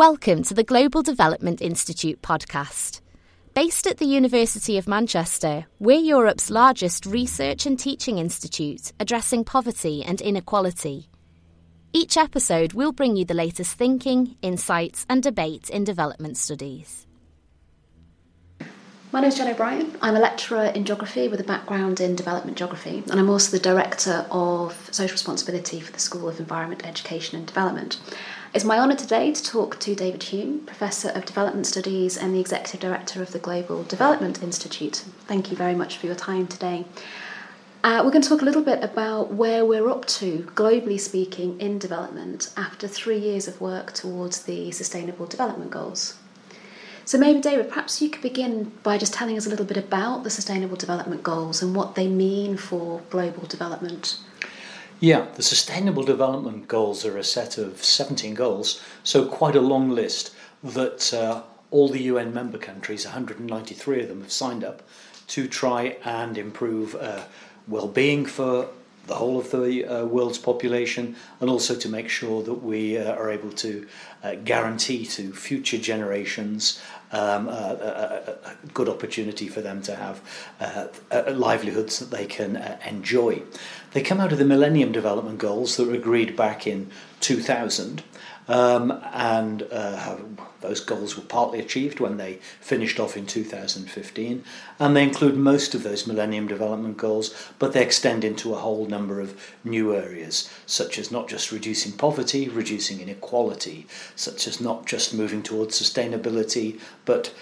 Welcome to the Global Development Institute podcast. Based at the University of Manchester, we're Europe's largest research and teaching institute addressing poverty and inequality. Each episode will bring you the latest thinking, insights, and debate in development studies. My name is Jen O'Brien. I'm a lecturer in geography with a background in development geography, and I'm also the director of social responsibility for the School of Environment, Education and Development. It's my honour today to talk to David Hulme, Professor of Development Studies and the Executive Director of the Global Development Institute. Thank you very much for your time today. Uh, we're going to talk a little bit about where we're up to, globally speaking, in development after three years of work towards the Sustainable Development Goals. So, maybe, David, perhaps you could begin by just telling us a little bit about the Sustainable Development Goals and what they mean for global development. Yeah, the Sustainable Development Goals are a set of 17 goals, so quite a long list that uh, all the UN member countries, 193 of them, have signed up to try and improve uh, well being for the whole of the uh, world's population and also to make sure that we uh, are able to uh, guarantee to future generations um, a, a, a, good opportunity for them to have uh, livelihoods that they can uh, enjoy. They come out of the Millennium Development Goals that were agreed back in 2000. Um, and uh, those goals were partly achieved when they finished off in 2015. And they include most of those Millennium Development Goals, but they extend into a whole number of new areas, such as not just reducing poverty, reducing inequality, such as not just moving towards sustainability, but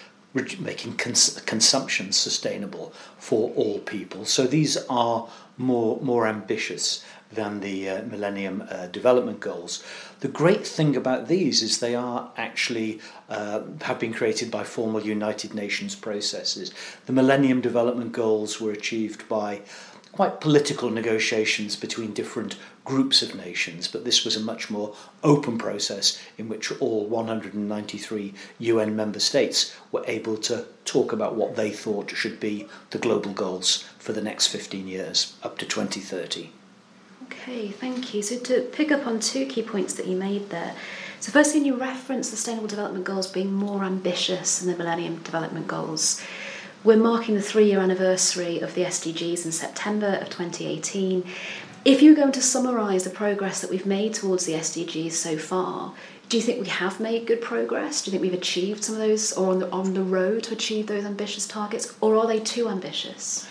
making cons- consumption sustainable for all people. So these are more more ambitious than the uh, Millennium uh, Development Goals. The great thing about these is they are actually uh, have been created by formal United Nations processes. The Millennium Development Goals were achieved by quite political negotiations between different groups of nations, but this was a much more open process in which all 193 UN member states were able to talk about what they thought should be the global goals for the next 15 years, up to 2030. Okay, thank you. So, to pick up on two key points that you made there. So, firstly, you referenced Sustainable Development Goals being more ambitious than the Millennium Development Goals. We're marking the three year anniversary of the SDGs in September of 2018. If you're going to summarise the progress that we've made towards the SDGs so far, do you think we have made good progress? Do you think we've achieved some of those, or on the, on the road to achieve those ambitious targets, or are they too ambitious?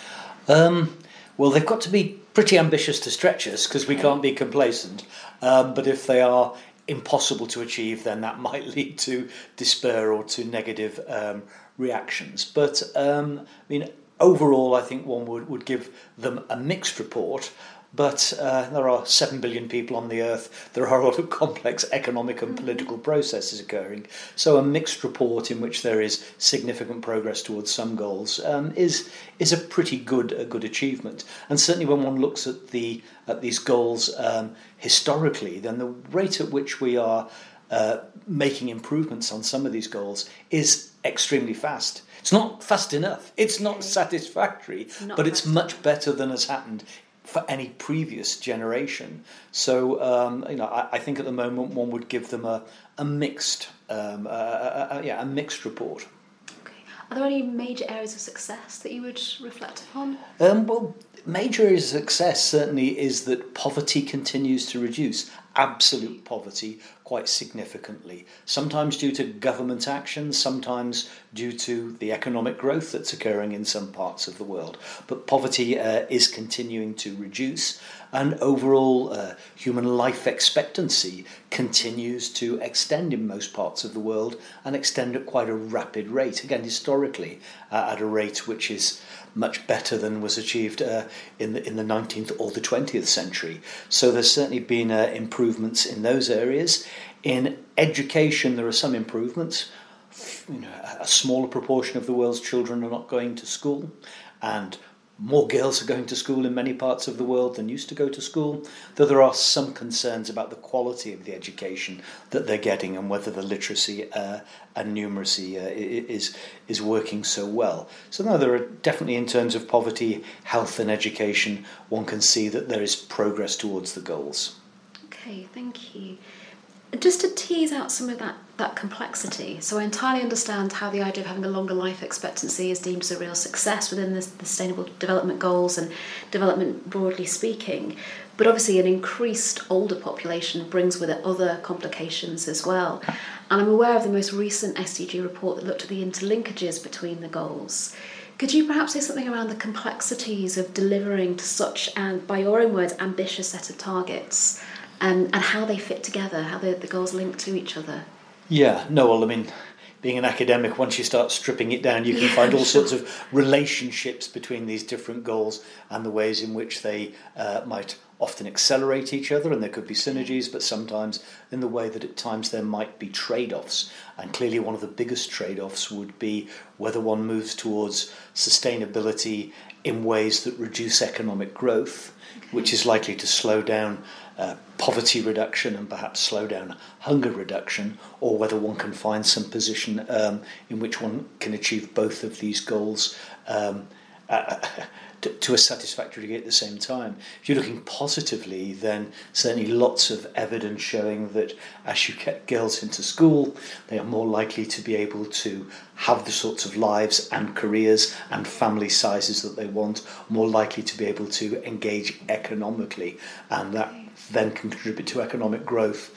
Um, well, they've got to be pretty ambitious to stretch us because we can't be complacent. Um, but if they are impossible to achieve, then that might lead to despair or to negative um, reactions. But um, I mean, overall, I think one would, would give them a mixed report. But uh, there are 7 billion people on the earth. There are a lot of complex economic and political processes occurring. So, a mixed report in which there is significant progress towards some goals um, is, is a pretty good, a good achievement. And certainly, when one looks at, the, at these goals um, historically, then the rate at which we are uh, making improvements on some of these goals is extremely fast. It's not fast enough. It's not satisfactory, not but it's much better than has happened for any previous generation. So um, you know, I, I, think at the moment one would give them a, a mixed, um, a, a, yeah, a mixed report. Okay. Are there any major areas of success that you would reflect upon? Um, well, major areas of success certainly is that poverty continues to reduce absolute poverty quite significantly. Sometimes due to government action, sometimes due to the economic growth that's occurring in some parts of the world. But poverty uh, is continuing to reduce, and overall uh, human life expectancy continues to extend in most parts of the world and extend at quite a rapid rate. Again, historically, uh, at a rate which is much better than was achieved uh, in the in the 19th or the 20th century. So there's certainly been uh, improvements in those areas. In education, there are some improvements. You know, a smaller proportion of the world's children are not going to school, and more girls are going to school in many parts of the world than used to go to school, though there are some concerns about the quality of the education that they're getting and whether the literacy uh, and numeracy uh, is, is working so well. So, now there are definitely, in terms of poverty, health, and education, one can see that there is progress towards the goals. Okay, thank you. Just to tease out some of that, that complexity, so I entirely understand how the idea of having a longer life expectancy is deemed as a real success within the, Sustainable Development Goals and development broadly speaking. But obviously, an increased older population brings with it other complications as well. And I'm aware of the most recent SDG report that looked at the interlinkages between the goals. Could you perhaps say something around the complexities of delivering to such, and by your own words, ambitious set of targets? and, and how they fit together, how the, the goals link to each other. Yeah, no, well, I mean, being an academic, once you start stripping it down, you can yeah, find all sure. sorts of relationships between these different goals and the ways in which they uh, might often accelerate each other, and there could be synergies, but sometimes in the way that at times there might be trade offs. And clearly, one of the biggest trade offs would be whether one moves towards sustainability in ways that reduce economic growth, which is likely to slow down uh, poverty reduction and perhaps slow down hunger reduction, or whether one can find some position um, in which one can achieve both of these goals um, uh, to, to, a satisfactory degree at the same time. If you're looking positively, then certainly lots of evidence showing that as you get girls into school, they are more likely to be able to have the sorts of lives and careers and family sizes that they want, more likely to be able to engage economically, and that then can contribute to economic growth.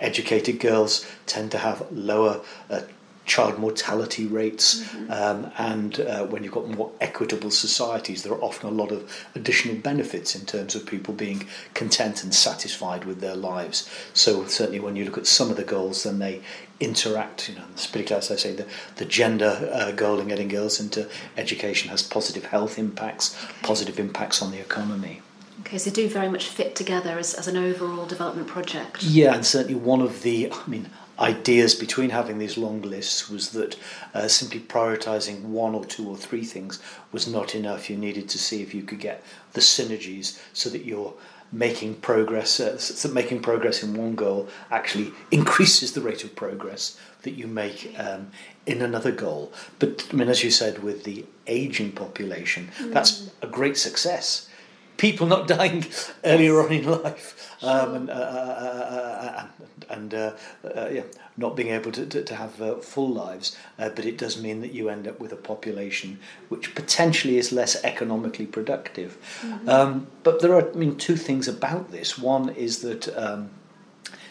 Educated girls tend to have lower uh, child mortality rates, mm-hmm. um, and uh, when you've got more equitable societies, there are often a lot of additional benefits in terms of people being content and satisfied with their lives. So certainly, when you look at some of the goals, then they interact. You know, particularly as I say, the the gender uh, goal in getting girls into education has positive health impacts, positive impacts on the economy. Okay, so do very much fit together as, as an overall development project. Yeah, and certainly one of the, I mean, ideas between having these long lists was that uh, simply prioritizing one or two or three things was not enough. You needed to see if you could get the synergies so that you're making progress, uh, so making progress in one goal actually increases the rate of progress that you make um, in another goal. But I mean, as you said, with the aging population, mm. that's a great success people not dying earlier on in life um, and, uh, uh, uh, and uh, uh, yeah, not being able to, to, to have uh, full lives. but it does mean that you end up with a population which potentially is less economically productive. Mm-hmm. Um, but there are, I mean, two things about this. One is that um,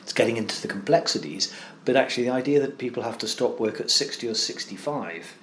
it's getting into the complexities, but actually the idea that people have to stop work at 60 or 65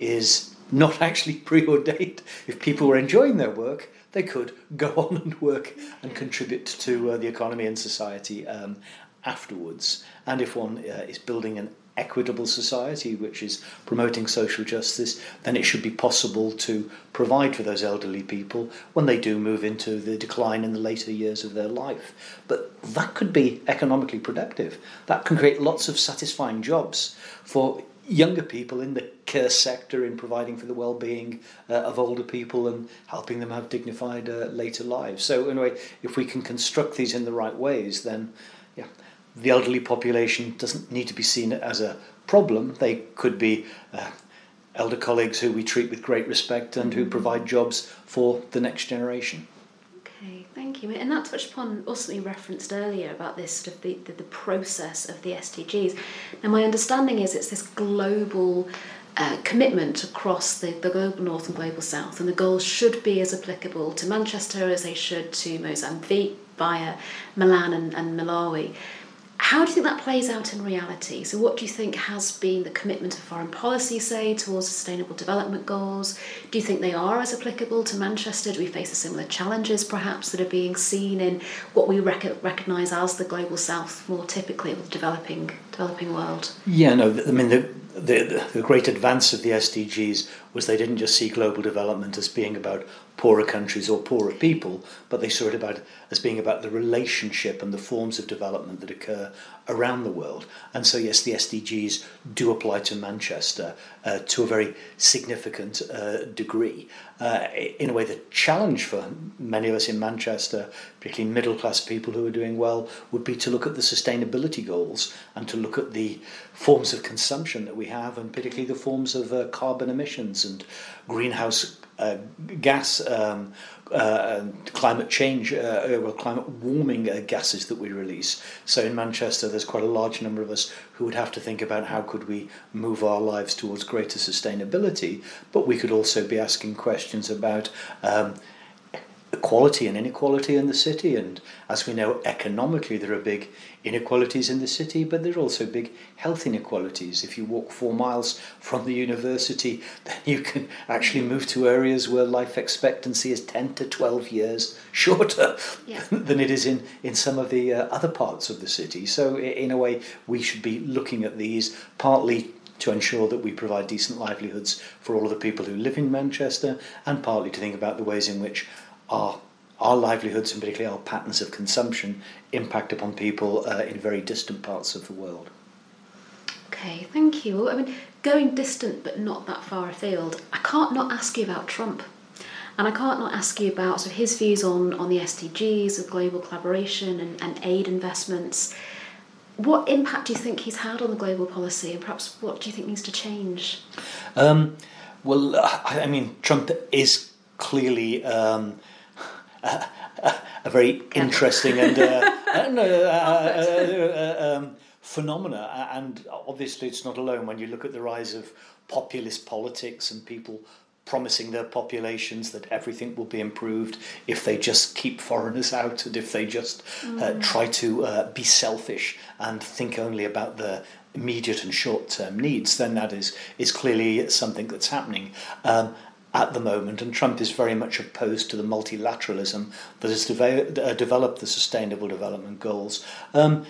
is not actually preordained. If people were enjoying their work, they could go on and work and contribute to uh, the economy and society um, afterwards. And if one uh, is building an equitable society which is promoting social justice, then it should be possible to provide for those elderly people when they do move into the decline in the later years of their life. But that could be economically productive. That can create lots of satisfying jobs for younger people in the care sector in providing for the well-being uh, of older people and helping them have dignified uh, later lives. So, anyway, if we can construct these in the right ways, then yeah, the elderly population doesn't need to be seen as a problem. They could be uh, elder colleagues who we treat with great respect and who provide jobs for the next generation. Thank you. And that touched upon also you referenced earlier about this sort of the, the, the process of the SDGs. Now, my understanding is it's this global uh, commitment across the, the global north and global south, and the goals should be as applicable to Manchester as they should to Mozambique, via Milan, and, and Malawi. How do you think that plays out in reality? So, what do you think has been the commitment of foreign policy, say, towards sustainable development goals? Do you think they are as applicable to Manchester? Do we face the similar challenges, perhaps, that are being seen in what we rec- recognise as the global south, more typically, the developing developing world? Yeah, no, I mean the the, the great advance of the SDGs was they didn't just see global development as being about poorer countries or poorer people, but they saw it about as being about the relationship and the forms of development that occur around the world. And so, yes, the SDGs do apply to Manchester uh, to a very significant uh, degree. Uh, in a way, the challenge for many of us in Manchester, particularly middle class people who are doing well, would be to look at the sustainability goals and to look at the forms of consumption that we have, and particularly the forms of uh, carbon emissions and greenhouse uh, gas um, uh, climate change, uh, well, climate warming uh, gases that we release. So in Manchester, there's quite a large number of us who would have to think about how could we move our lives towards greater sustainability, but we could also be asking questions about um, equality and inequality in the city. And as we know, economically, there are big inequalities in the city, but there are also big health inequalities. If you walk four miles from the university, then you can actually move to areas where life expectancy is 10 to 12 years shorter yeah. than it is in, in some of the uh, other parts of the city. So, in a way, we should be looking at these partly to ensure that we provide decent livelihoods for all of the people who live in Manchester, and partly to think about the ways in which our our livelihoods and particularly our patterns of consumption impact upon people uh, in very distant parts of the world. Okay, thank you. I mean, going distant but not that far afield, I can't not ask you about Trump. And I can't not ask you about sort of his views on, on the SDGs, of global collaboration and, and aid investments. What impact do you think he's had on the global policy, and perhaps what do you think needs to change? Um, well, I mean, Trump is clearly um, a, a, very interesting and uh, uh, uh, um, phenomena. And obviously, it's not alone when you look at the rise of populist politics and people promising their populations that everything will be improved if they just keep foreigners out and if they just uh, mm. try to uh, be selfish and think only about their immediate and short term needs, then that is, is clearly something that's happening. Um, at the moment, and Trump is very much opposed to the multilateralism that has de- uh, developed the Sustainable Development Goals. Um,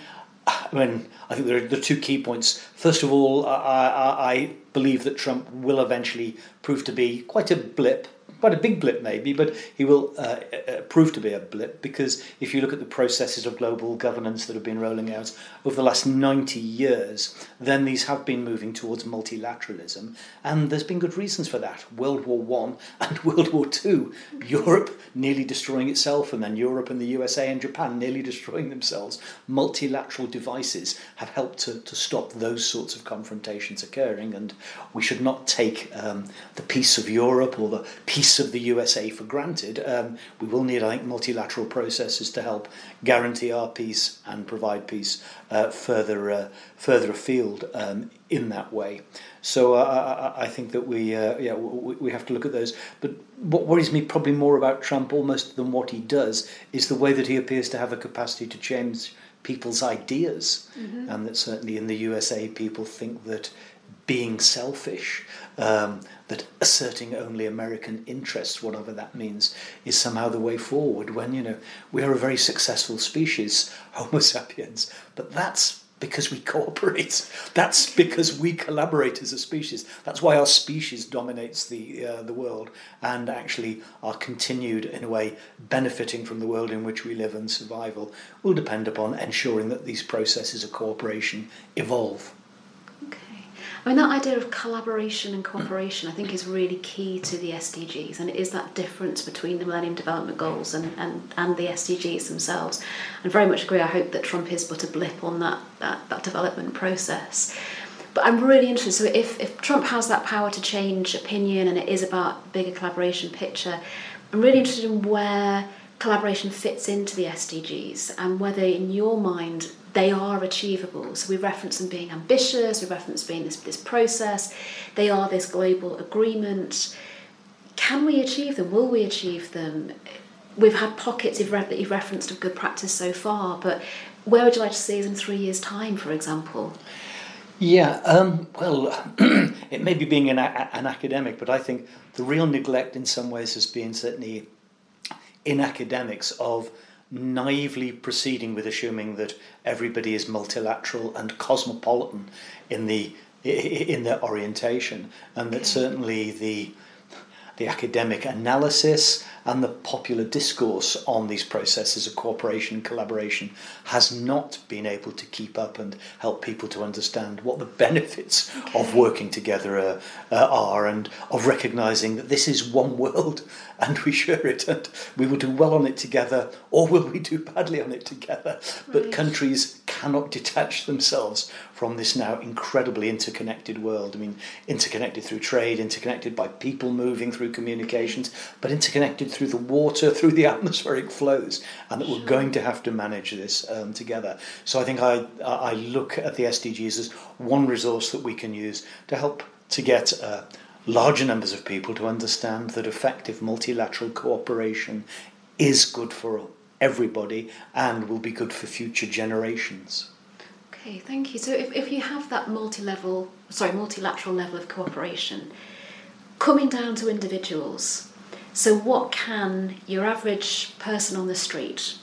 I mean, I think there are the two key points. First of all, I, I, I believe that Trump will eventually prove to be quite a blip quite a big blip maybe, but he will uh, uh, prove to be a blip because if you look at the processes of global governance that have been rolling out over the last 90 years, then these have been moving towards multilateralism, and there's been good reasons for that. World War One and World War Two, Europe nearly destroying itself, and then Europe and the USA and Japan nearly destroying themselves. Multilateral devices have helped to, to stop those sorts of confrontations occurring, and we should not take um, the peace of Europe or the peace of the USA for granted. Um, we will need, I think, multilateral processes to help guarantee our peace and provide peace uh, further uh, further afield um, in that way. So uh, I, I, think that we uh, yeah we, we have to look at those. But what worries me probably more about Trump almost than what he does is the way that he appears to have a capacity to change people's ideas, mm-hmm. and that certainly in the USA people think that being selfish, um, that asserting only American interests, whatever that means, is somehow the way forward. When, you know, we are a very successful species, Homo sapiens, but that's because we cooperate. That's because we collaborate as a species. That's why our species dominates the uh, the world and actually our continued, in a way, benefiting from the world in which we live and survival will depend upon ensuring that these processes of cooperation evolve. I mean, that idea of collaboration and cooperation, I think, is really key to the SDGs, and it is that difference between the Millennium Development Goals and, and, and the SDGs themselves. And very much agree. I hope that Trump is but a blip on that, that, that development process. But I'm really interested. So, if, if Trump has that power to change opinion and it is about bigger collaboration picture, I'm really interested in where collaboration fits into the SDGs and whether, in your mind, they are achievable. So we reference them being ambitious, we reference being this, this process, they are this global agreement. Can we achieve them? Will we achieve them? We've had pockets you've that you've referenced of good practice so far, but where would you like to see us in three years' time, for example? Yeah, um, well, it may be being an, an academic, but I think the real neglect in some ways has been certainly in academics of naively proceeding with assuming that everybody is multilateral and cosmopolitan in the in their orientation, and that certainly the the academic analysis and the popular discourse on these processes of cooperation and collaboration has not been able to keep up and help people to understand what the benefits okay. of working together uh, uh, are and of recognizing that this is one world and we share it and we will do well on it together or will we do badly on it together. Right. But countries cannot detach themselves from this now incredibly interconnected world. I mean, interconnected through trade, interconnected by people moving through communications, but interconnected through the water, through the atmospheric flows, and that we're going to have to manage this um, together. So I think I, I look at the SDGs as one resource that we can use to help to get uh, larger numbers of people to understand that effective multilateral cooperation is good for everybody and will be good for future generations. Okay, thank you. So if, if you have that multi-level, sorry, multilateral level of cooperation, coming down to individuals, so what can your average person on the street,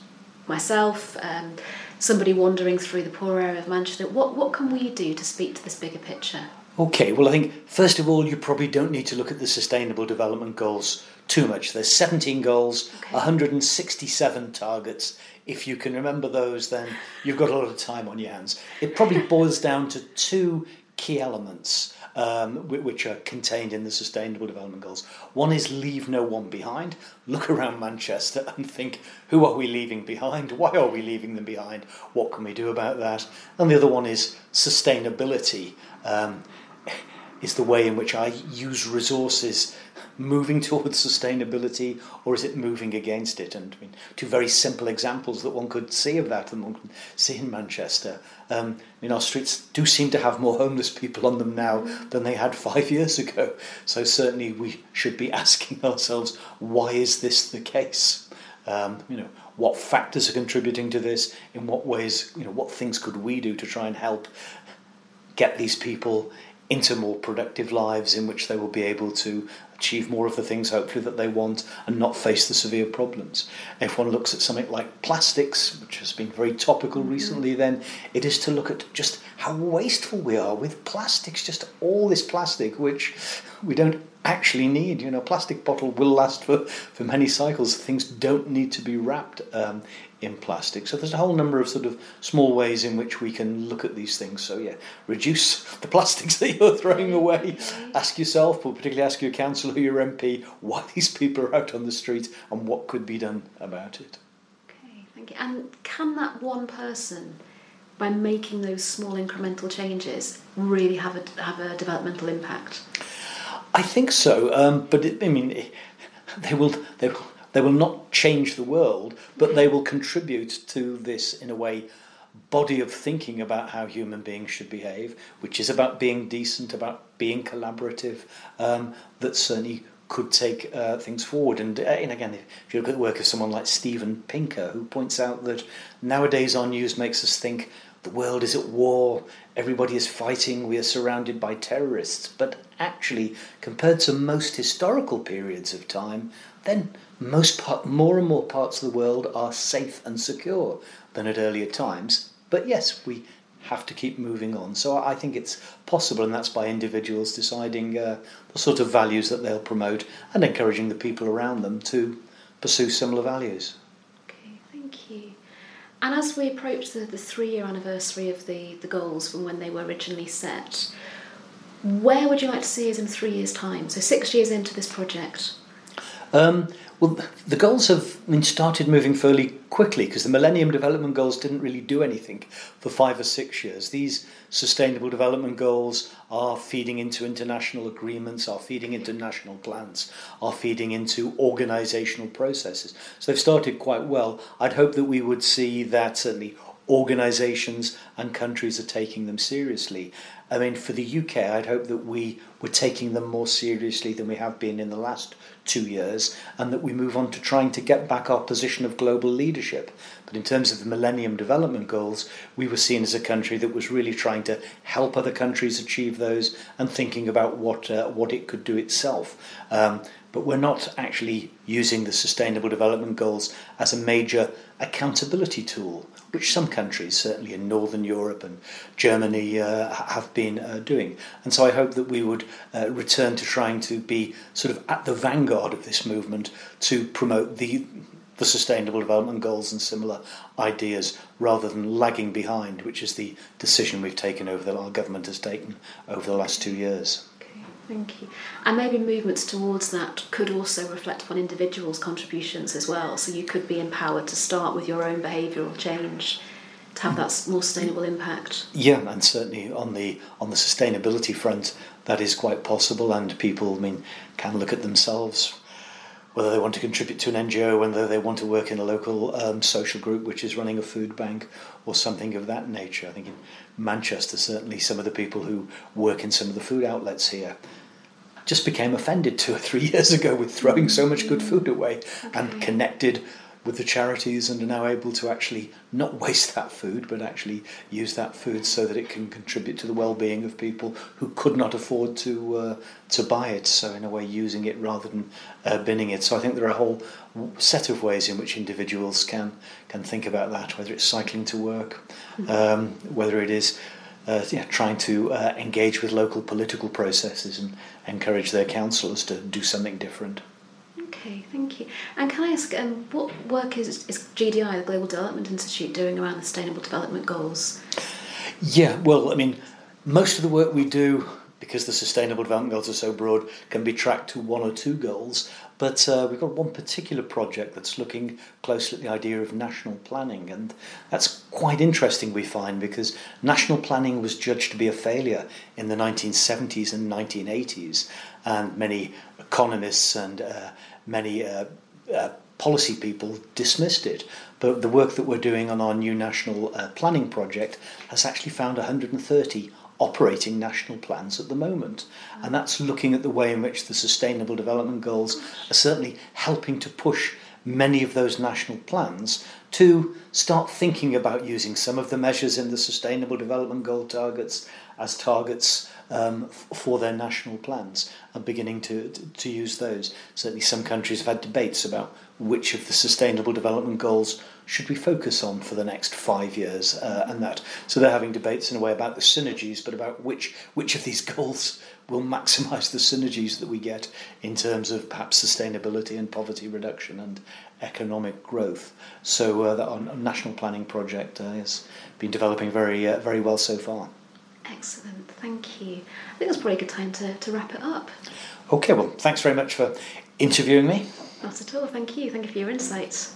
myself, um, somebody wandering through the poor area of Manchester, what, what can we do to speak to this bigger picture? Okay, well, I think first of all, you probably don't need to look at the Sustainable Development Goals too much. There's 17 goals, okay. 167 targets. If you can remember those, then you've got a lot of time on your hands. It probably boils down to two key elements um, which are contained in the Sustainable Development Goals. One is leave no one behind. Look around Manchester and think, who are we leaving behind? Why are we leaving them behind? What can we do about that? And the other one is sustainability. Um, is the way in which I use resources moving towards sustainability or is it moving against it? And I mean, two very simple examples that one could see of that and one can see in Manchester. Um, mean, our streets do seem to have more homeless people on them now than they had five years ago. So certainly we should be asking ourselves, why is this the case? Um, you know, what factors are contributing to this? In what ways, you know, what things could we do to try and help get these people into more productive lives in which they will be able to achieve more of the things hopefully that they want and not face the severe problems. If one looks at something like plastics, which has been very topical mm-hmm. recently, then it is to look at just how wasteful we are with plastics, just all this plastic which we don't actually need. You know, plastic bottle will last for, for many cycles. Things don't need to be wrapped um, in plastic. So there's a whole number of sort of small ways in which we can look at these things. So yeah, reduce the plastics that you're throwing away. Ask yourself, but particularly ask your councillor or your MP, why these people are out on the street and what could be done about it. Okay, thank you. And can that one person, by making those small incremental changes, really have a have a developmental impact? I think so, um, but it, I mean, they will they will they will not change the world, but they will contribute to this, in a way, body of thinking about how human beings should behave, which is about being decent, about being collaborative, um, that certainly could take uh, things forward. And, uh, and again, if you look at the work of someone like Steven Pinker, who points out that nowadays our news makes us think the world is at war, everybody is fighting, we are surrounded by terrorists. But actually, compared to most historical periods of time, then most part, more and more parts of the world are safe and secure than at earlier times. But yes, we have to keep moving on. So I think it's possible, and that's by individuals deciding uh, the sort of values that they'll promote and encouraging the people around them to pursue similar values. Okay, thank you. And as we approach the, the three year anniversary of the, the goals from when they were originally set, where would you like to see us in three years' time? So, six years into this project. Um, well, the goals have I mean, started moving fairly quickly because the Millennium Development Goals didn't really do anything for five or six years. These Sustainable Development Goals are feeding into international agreements, are feeding into national plans, are feeding into organisational processes. So they've started quite well. I'd hope that we would see that certainly organisations and countries are taking them seriously. I mean, for the UK, I'd hope that we were taking them more seriously than we have been in the last two years, and that we move on to trying to get back our position of global leadership. But in terms of the Millennium Development Goals, we were seen as a country that was really trying to help other countries achieve those and thinking about what uh, what it could do itself. Um, but we're not actually using the Sustainable Development Goals as a major accountability tool, which some countries, certainly in Northern Europe and Germany, uh, have been uh, doing. And so I hope that we would uh, return to trying to be sort of at the vanguard of this movement to promote the the Sustainable Development Goals and similar ideas rather than lagging behind, which is the decision we've taken over that our government has taken over the last two years. Thank you. And maybe movements towards that could also reflect upon individuals' contributions as well. So you could be empowered to start with your own behavioural change to have that more sustainable impact. Yeah, and certainly on the on the sustainability front, that is quite possible, and people, I mean, can look at themselves whether they want to contribute to an NGO, whether they want to work in a local um, social group which is running a food bank or something of that nature. I think in Manchester, certainly some of the people who work in some of the food outlets here just became offended two or three years ago with throwing so much good food away okay. and connected with the charities and are now able to actually not waste that food but actually use that food so that it can contribute to the well-being of people who could not afford to uh, to buy it so in a way using it rather than uh, binning it so I think there are a whole set of ways in which individuals can can think about that whether it's cycling to work mm-hmm. um, whether it is uh, yeah, trying to uh, engage with local political processes and encourage their councillors to do something different. Okay, thank you. And can I ask, um, what work is, is GDI, the Global Development Institute, doing around the Sustainable Development Goals? Yeah, well, I mean, most of the work we do, because the Sustainable Development Goals are so broad, can be tracked to one or two goals. But uh, we've got one particular project that's looking closely at the idea of national planning, and that's quite interesting, we find, because national planning was judged to be a failure in the 1970s and 1980s, and many economists and uh, many uh, uh, policy people dismissed it. But the work that we're doing on our new national uh, planning project has actually found 130 operating national plans at the moment. And that's looking at the way in which the Sustainable Development Goals are certainly helping to push many of those national plans to start thinking about using some of the measures in the Sustainable Development Goal targets as targets um, for their national plans and beginning to, to, use those. Certainly, some countries have had debates about which of the Sustainable Development Goals should we focus on for the next five years uh, and that. So they're having debates in a way about the synergies, but about which which of these goals will maximise the synergies that we get in terms of perhaps sustainability and poverty reduction and economic growth. So uh, that our national planning project uh, has been developing very uh, very well so far. Excellent, thank you. I think that's probably a good time to, to wrap it up. Okay, well, thanks very much for interviewing me. Not at all, thank you. Thank you for your insights.